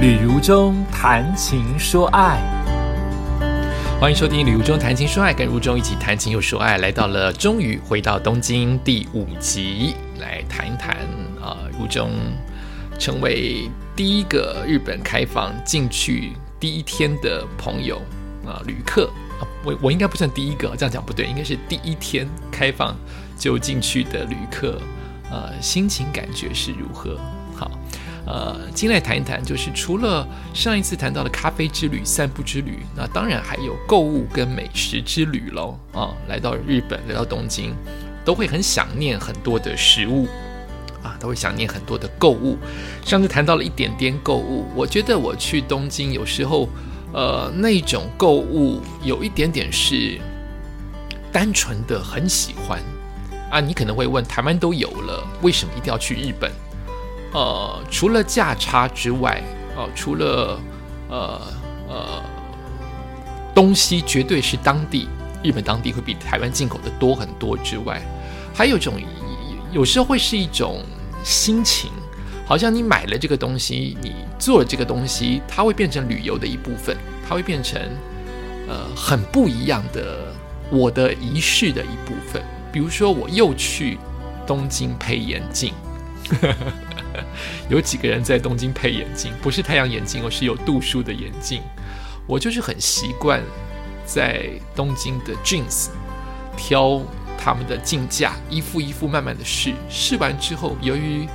旅如中谈情说爱，欢迎收听《旅如中谈情说爱》，跟如中一起谈情又说爱。来到了，终于回到东京第五集，来谈一谈啊，如中成为第一个日本开放进去第一天的朋友啊，旅客啊，我我应该不算第一个，这样讲不对，应该是第一天开放就进去的旅客，呃，心情感觉是如何？好。呃，今来谈一谈，就是除了上一次谈到的咖啡之旅、散步之旅，那当然还有购物跟美食之旅喽。啊，来到日本，来到东京，都会很想念很多的食物，啊，都会想念很多的购物。上次谈到了一点点购物，我觉得我去东京有时候，呃，那种购物有一点点是单纯的很喜欢。啊，你可能会问，台湾都有了，为什么一定要去日本？呃，除了价差之外，哦，除了呃呃东西绝对是当地日本当地会比台湾进口的多很多之外，还有一种有时候会是一种心情，好像你买了这个东西，你做了这个东西，它会变成旅游的一部分，它会变成呃很不一样的我的仪式的一部分。比如说，我又去东京配眼镜。有几个人在东京配眼镜，不是太阳眼镜，而是有度数的眼镜。我就是很习惯在东京的 Jeans 挑他们的镜架，一副一副慢慢的试。试完之后，由于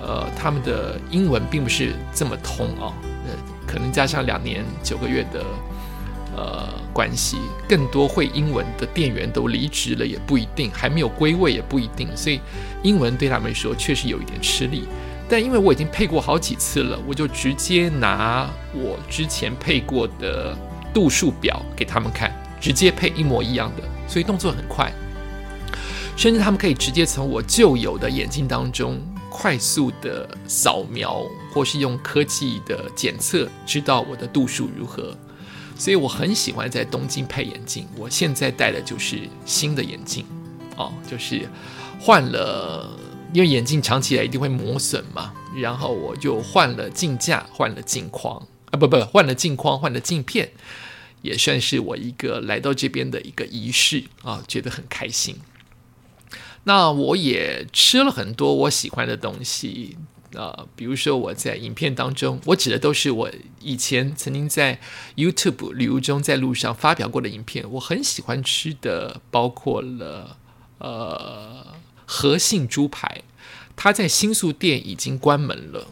呃他们的英文并不是这么通啊，呃可能加上两年九个月的呃关系，更多会英文的店员都离职了，也不一定，还没有归位也不一定，所以英文对他们说确实有一点吃力。但因为我已经配过好几次了，我就直接拿我之前配过的度数表给他们看，直接配一模一样的，所以动作很快，甚至他们可以直接从我旧有的眼镜当中快速的扫描，或是用科技的检测，知道我的度数如何。所以我很喜欢在东京配眼镜。我现在戴的就是新的眼镜，哦，就是换了。因为眼镜长期来一定会磨损嘛，然后我就换了镜架，换了镜框啊，不不，换了镜框，换了镜片，也算是我一个来到这边的一个仪式啊，觉得很开心。那我也吃了很多我喜欢的东西啊，比如说我在影片当中，我指的都是我以前曾经在 YouTube 旅游中在路上发表过的影片。我很喜欢吃的，包括了呃。和信猪排，它在新宿店已经关门了。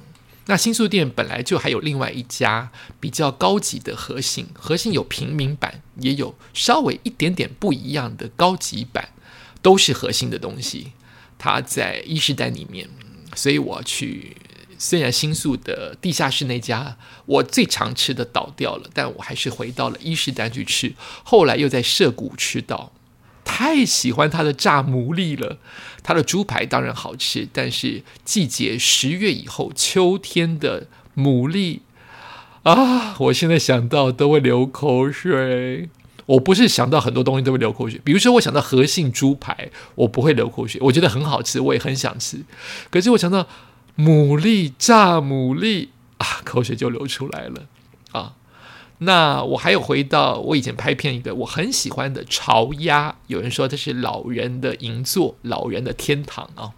那新宿店本来就还有另外一家比较高级的和信，和信有平民版，也有稍微一点点不一样的高级版，都是核心的东西。它在伊势丹里面，所以我去。虽然新宿的地下室那家我最常吃的倒掉了，但我还是回到了伊势丹去吃。后来又在涩谷吃到。太喜欢它的炸牡蛎了，它的猪排当然好吃，但是季节十月以后，秋天的牡蛎啊，我现在想到都会流口水。我不是想到很多东西都会流口水，比如说我想到和信猪排，我不会流口水，我觉得很好吃，我也很想吃。可是我想到牡蛎炸牡蛎啊，口水就流出来了。那我还有回到我以前拍片一个我很喜欢的潮鸭，有人说这是老人的银座，老人的天堂啊。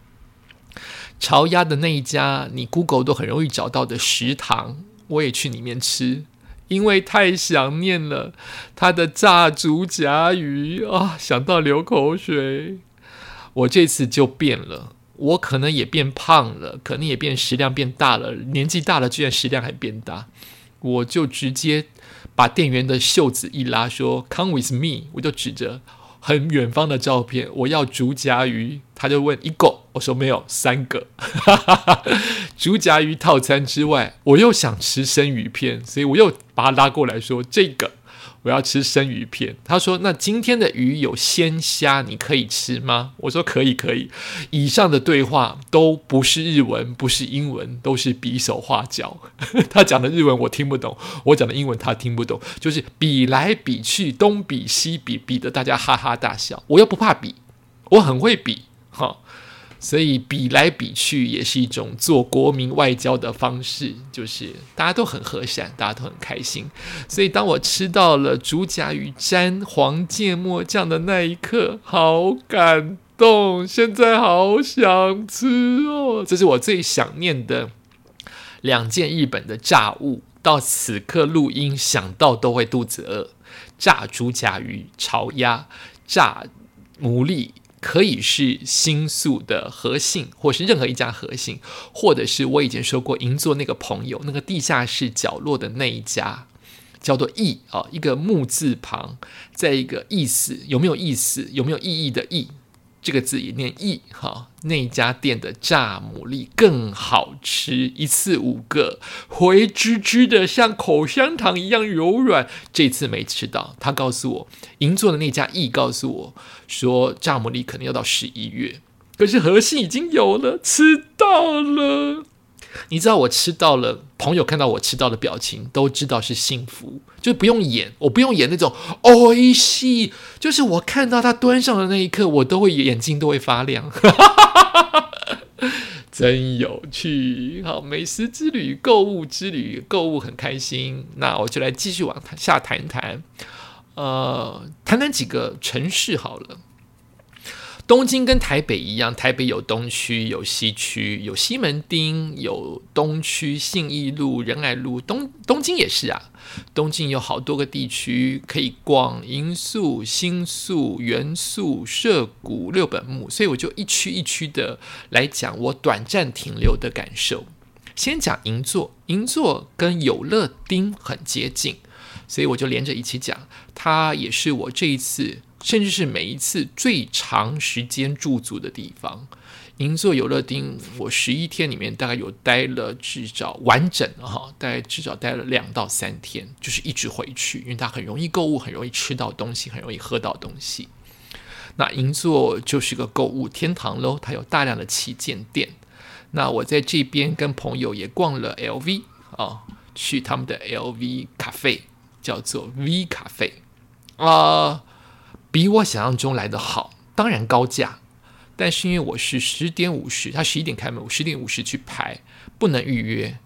潮鸭的那一家，你 Google 都很容易找到的食堂，我也去里面吃，因为太想念了它的炸竹夹鱼啊，想到流口水。我这次就变了，我可能也变胖了，可能也变食量变大了，年纪大了居然食量还变大。我就直接把店员的袖子一拉，说 “Come with me”，我就指着很远方的照片，我要竹夹鱼。他就问一个，我说没有，三个。竹夹鱼套餐之外，我又想吃生鱼片，所以我又把他拉过来说这个。我要吃生鱼片，他说：“那今天的鱼有鲜虾，你可以吃吗？”我说：“可以，可以。”以上的对话都不是日文，不是英文，都是比手画脚。他讲的日文我听不懂，我讲的英文他听不懂，就是比来比去，东比西比，比得大家哈哈大笑。我又不怕比，我很会比，哈。所以比来比去也是一种做国民外交的方式，就是大家都很和善，大家都很开心。所以当我吃到了竹甲鱼沾黄芥末酱的那一刻，好感动，现在好想吃哦！这是我最想念的两件日本的炸物，到此刻录音想到都会肚子饿。炸竹甲鱼、炒鸭、炸牡蛎。可以是新宿的核心，或是任何一家核心，或者是我以前说过银座那个朋友那个地下室角落的那一家，叫做“意”啊，一个木字旁，在一个意思有没有意思有没有意义的“意”。这个字也念“意”哈，那家店的炸牡蛎更好吃，一次五个，回滋滋的，像口香糖一样柔软。这次没吃到，他告诉我，银座的那家“意”告诉我说，炸牡蛎可能要到十一月，可是核心已经有了，吃到了。你知道我吃到了，朋友看到我吃到的表情都知道是幸福，就不用演，我不用演那种哦一戏，就是我看到他端上的那一刻，我都会眼睛都会发亮，哈哈哈真有趣。好，美食之旅、购物之旅，购物很开心。那我就来继续往下谈谈，呃，谈谈几个城市好了。东京跟台北一样，台北有东区、有西区、有西门町、有东区、信义路、仁爱路。东东京也是啊，东京有好多个地区可以逛，银宿、新宿、元素、涩谷、六本木。所以我就一区一区的来讲我短暂停留的感受。先讲银座，银座跟有乐町很接近，所以我就连着一起讲。它也是我这一次。甚至是每一次最长时间驻足的地方，银座游乐町，我十一天里面大概有待了至少完整哈，大概至少待了两到三天，就是一直回去，因为它很容易购物，很容易吃到东西，很容易喝到东西。那银座就是个购物天堂喽，它有大量的旗舰店。那我在这边跟朋友也逛了 LV 啊，去他们的 LV 咖啡，叫做 V 咖啡啊。比我想象中来的好，当然高价，但是因为我是十点五十，他十一点开门，我十点五十去排，不能预约。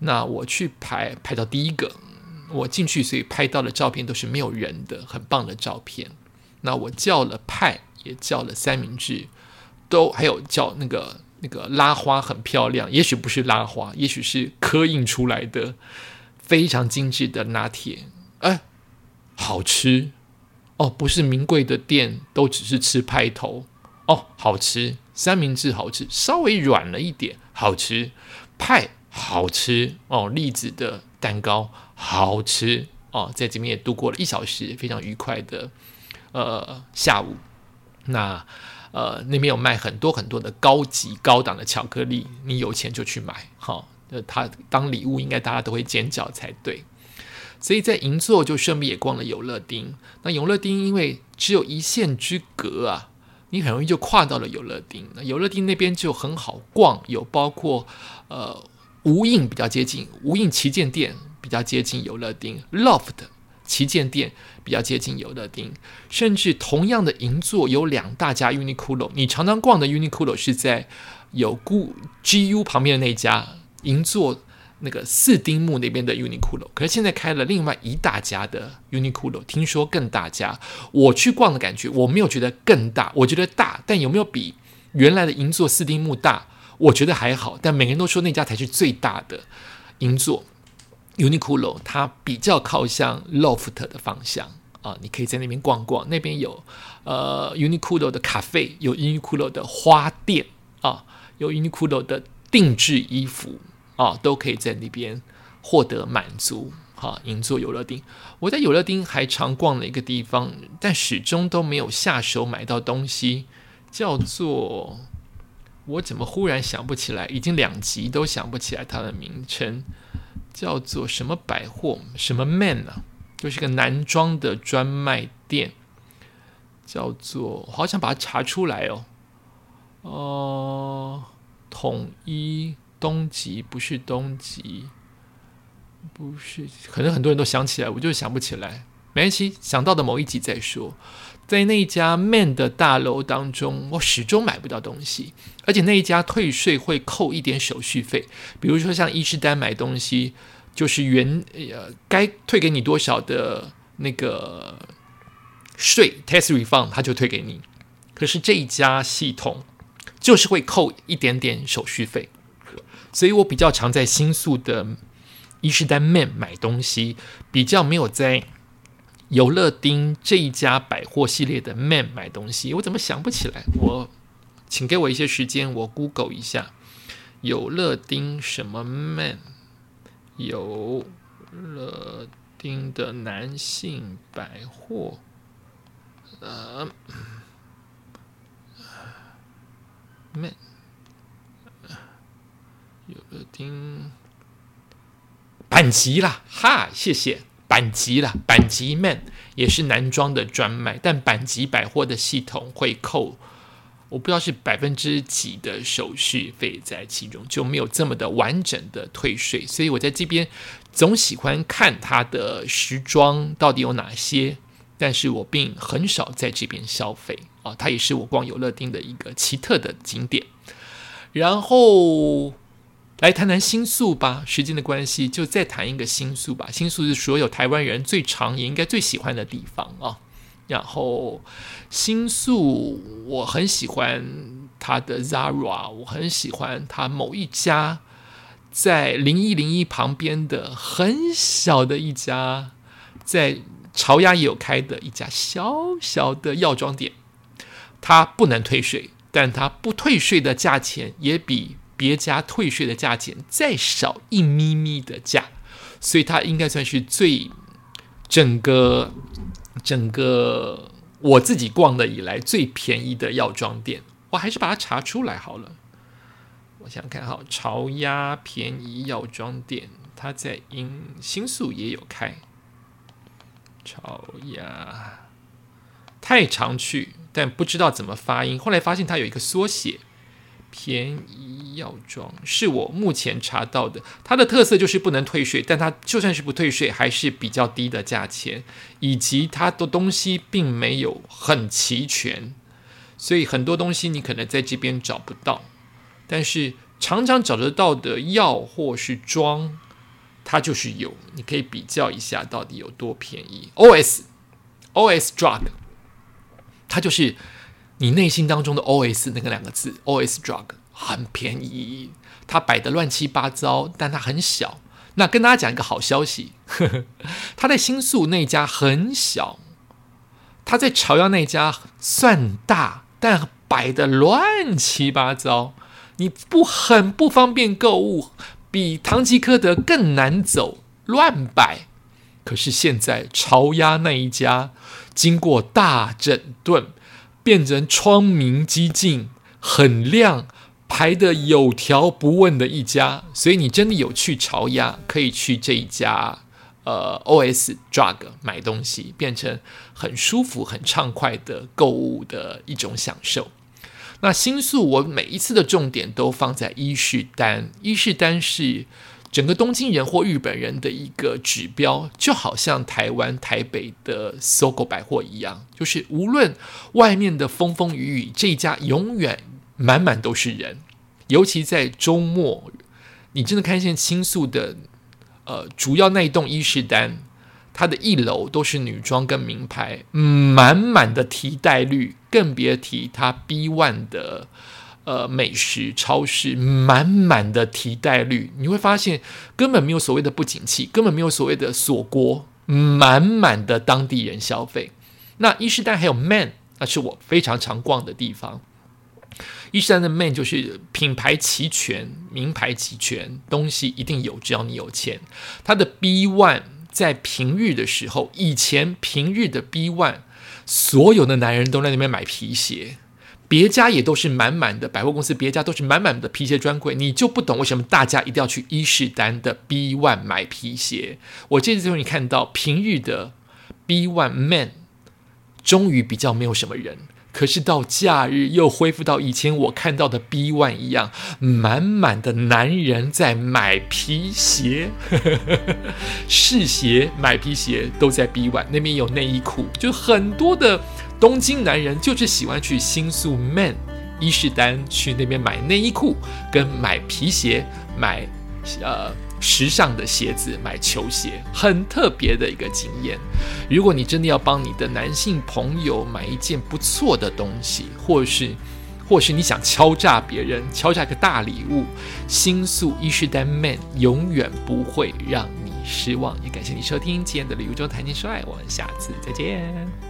那我去排排到第一个，我进去，所以拍到的照片都是没有人的，很棒的照片。那我叫了派，也叫了三明治，都还有叫那个那个拉花很漂亮，也许不是拉花，也许是刻印出来的非常精致的拿铁，哎，好吃。哦，不是名贵的店，都只是吃派头哦，好吃三明治好吃，稍微软了一点，好吃派好吃哦，栗子的蛋糕好吃哦，在这边也度过了一小时非常愉快的呃下午。那呃那边有卖很多很多的高级高档的巧克力，你有钱就去买哈，呃，它当礼物应该大家都会尖叫才对。所以在银座就顺便也逛了永乐町。那永乐町因为只有一线之隔啊，你很容易就跨到了永乐町。那永乐町那边就很好逛，有包括呃无印比较接近，无印旗舰店比较接近永乐町，LOFT 旗舰店比较接近永乐町，甚至同样的银座有两大家 Uniqlo，你常常逛的 Uniqlo 是在有 GU 旁边的那家银座。那个四丁目那边的 Uniqlo，可是现在开了另外一大家的 Uniqlo，听说更大家。我去逛的感觉，我没有觉得更大，我觉得大，但有没有比原来的银座四丁目大？我觉得还好。但每个人都说那家才是最大的银座 Uniqlo，它比较靠向 Loft 的方向啊，你可以在那边逛逛。那边有呃 Uniqlo 的咖啡，有 Uniqlo 的花店啊，有 Uniqlo 的定制衣服。啊，都可以在那边获得满足。哈，银座有乐町，我在有乐町还常逛了一个地方，但始终都没有下手买到东西，叫做我怎么忽然想不起来，已经两集都想不起来它的名称，叫做什么百货，什么 man 啊，就是个男装的专卖店，叫做好想把它查出来哦，哦，统一。东极不是东极，不是，可能很多人都想起来，我就想不起来。没关系，想到的某一集再说。在那一家 Man 的大楼当中，我始终买不到东西，而且那一家退税会扣一点手续费，比如说像伊士丹买东西，就是原呃该退给你多少的那个税 tax refund，他就退给你。可是这一家系统就是会扣一点点手续费，所以我比较常在新宿的伊势丹 Man 买东西，比较没有在。有乐町这一家百货系列的 Man 买东西，我怎么想不起来？我请给我一些时间，我 Google 一下有乐町什么 Man，有乐町的男性百货，呃，Man 有乐町板级啦，哈，谢谢。板级了，板级 man 也是男装的专卖，但板级百货的系统会扣，我不知道是百分之几的手续费在其中，就没有这么的完整的退税，所以我在这边总喜欢看它的时装到底有哪些，但是我并很少在这边消费啊，它也是我逛有乐町的一个奇特的景点，然后。来谈谈新宿吧，时间的关系，就再谈一个新宿吧。新宿是所有台湾人最常也应该最喜欢的地方啊。然后新宿我很喜欢它的 Zara，我很喜欢它某一家在零一零一旁边的很小的一家，在朝鸭也有开的一家小小的药妆店。它不能退税，但它不退税的价钱也比。别家退税的价钱再少一咪咪的价，所以它应该算是最整个整个我自己逛的以来最便宜的药妆店。我还是把它查出来好了。我想看好潮鸭便宜药妆店，它在英新宿也有开。潮鸭太常去，但不知道怎么发音。后来发现它有一个缩写。便宜药妆是我目前查到的，它的特色就是不能退税，但它就算是不退税，还是比较低的价钱，以及它的东西并没有很齐全，所以很多东西你可能在这边找不到，但是常常找得到的药或是妆，它就是有，你可以比较一下到底有多便宜。O S O S Drug，它就是。你内心当中的 O S 那个两个字 O S drug 很便宜，它摆的乱七八糟，但它很小。那跟大家讲一个好消息，他在新宿那家很小，他在朝阳那家算大，但摆的乱七八糟，你不很不方便购物，比唐吉诃德更难走，乱摆。可是现在朝阳那一家经过大整顿。变成窗明几净、很亮、排的有条不紊的一家，所以你真的有去潮鸭，可以去这一家呃 OS Drug 买东西，变成很舒服、很畅快的购物的一种享受。那新宿我每一次的重点都放在伊势丹，伊势丹是。整个东京人或日本人的一个指标，就好像台湾台北的搜狗百货一样，就是无论外面的风风雨雨，这家永远满满都是人。尤其在周末，你真的看见倾诉的，呃，主要那一栋伊势丹，它的一楼都是女装跟名牌，满满的提袋率，更别提它 B One 的。呃，美食超市满满的提袋率，你会发现根本没有所谓的不景气，根本没有所谓的锁国，满满的当地人消费。那伊势丹还有 Man，那是我非常常逛的地方。伊势丹的 Man 就是品牌齐全，名牌齐全，东西一定有，只要你有钱。它的 B One 在平日的时候，以前平日的 B One，所有的男人都在那边买皮鞋。别家也都是满满的百货公司，别家都是满满的皮鞋专柜，你就不懂为什么大家一定要去伊势丹的 B One 买皮鞋。我这次终于看到平日的 B One Man，终于比较没有什么人，可是到假日又恢复到以前我看到的 B One 一样，满满的男人在买皮鞋，试鞋、买皮鞋都在 B One 那边有内衣裤，就很多的东京男人就是喜欢去新宿 Man 伊势丹去那边买内衣裤，跟买皮鞋、买呃。时尚的鞋子，买球鞋，很特别的一个经验。如果你真的要帮你的男性朋友买一件不错的东西，或是，或是你想敲诈别人，敲诈个大礼物，新宿伊势丹 Man 永远不会让你失望。也感谢你收听今天的旅游中谈情说爱，我们下次再见。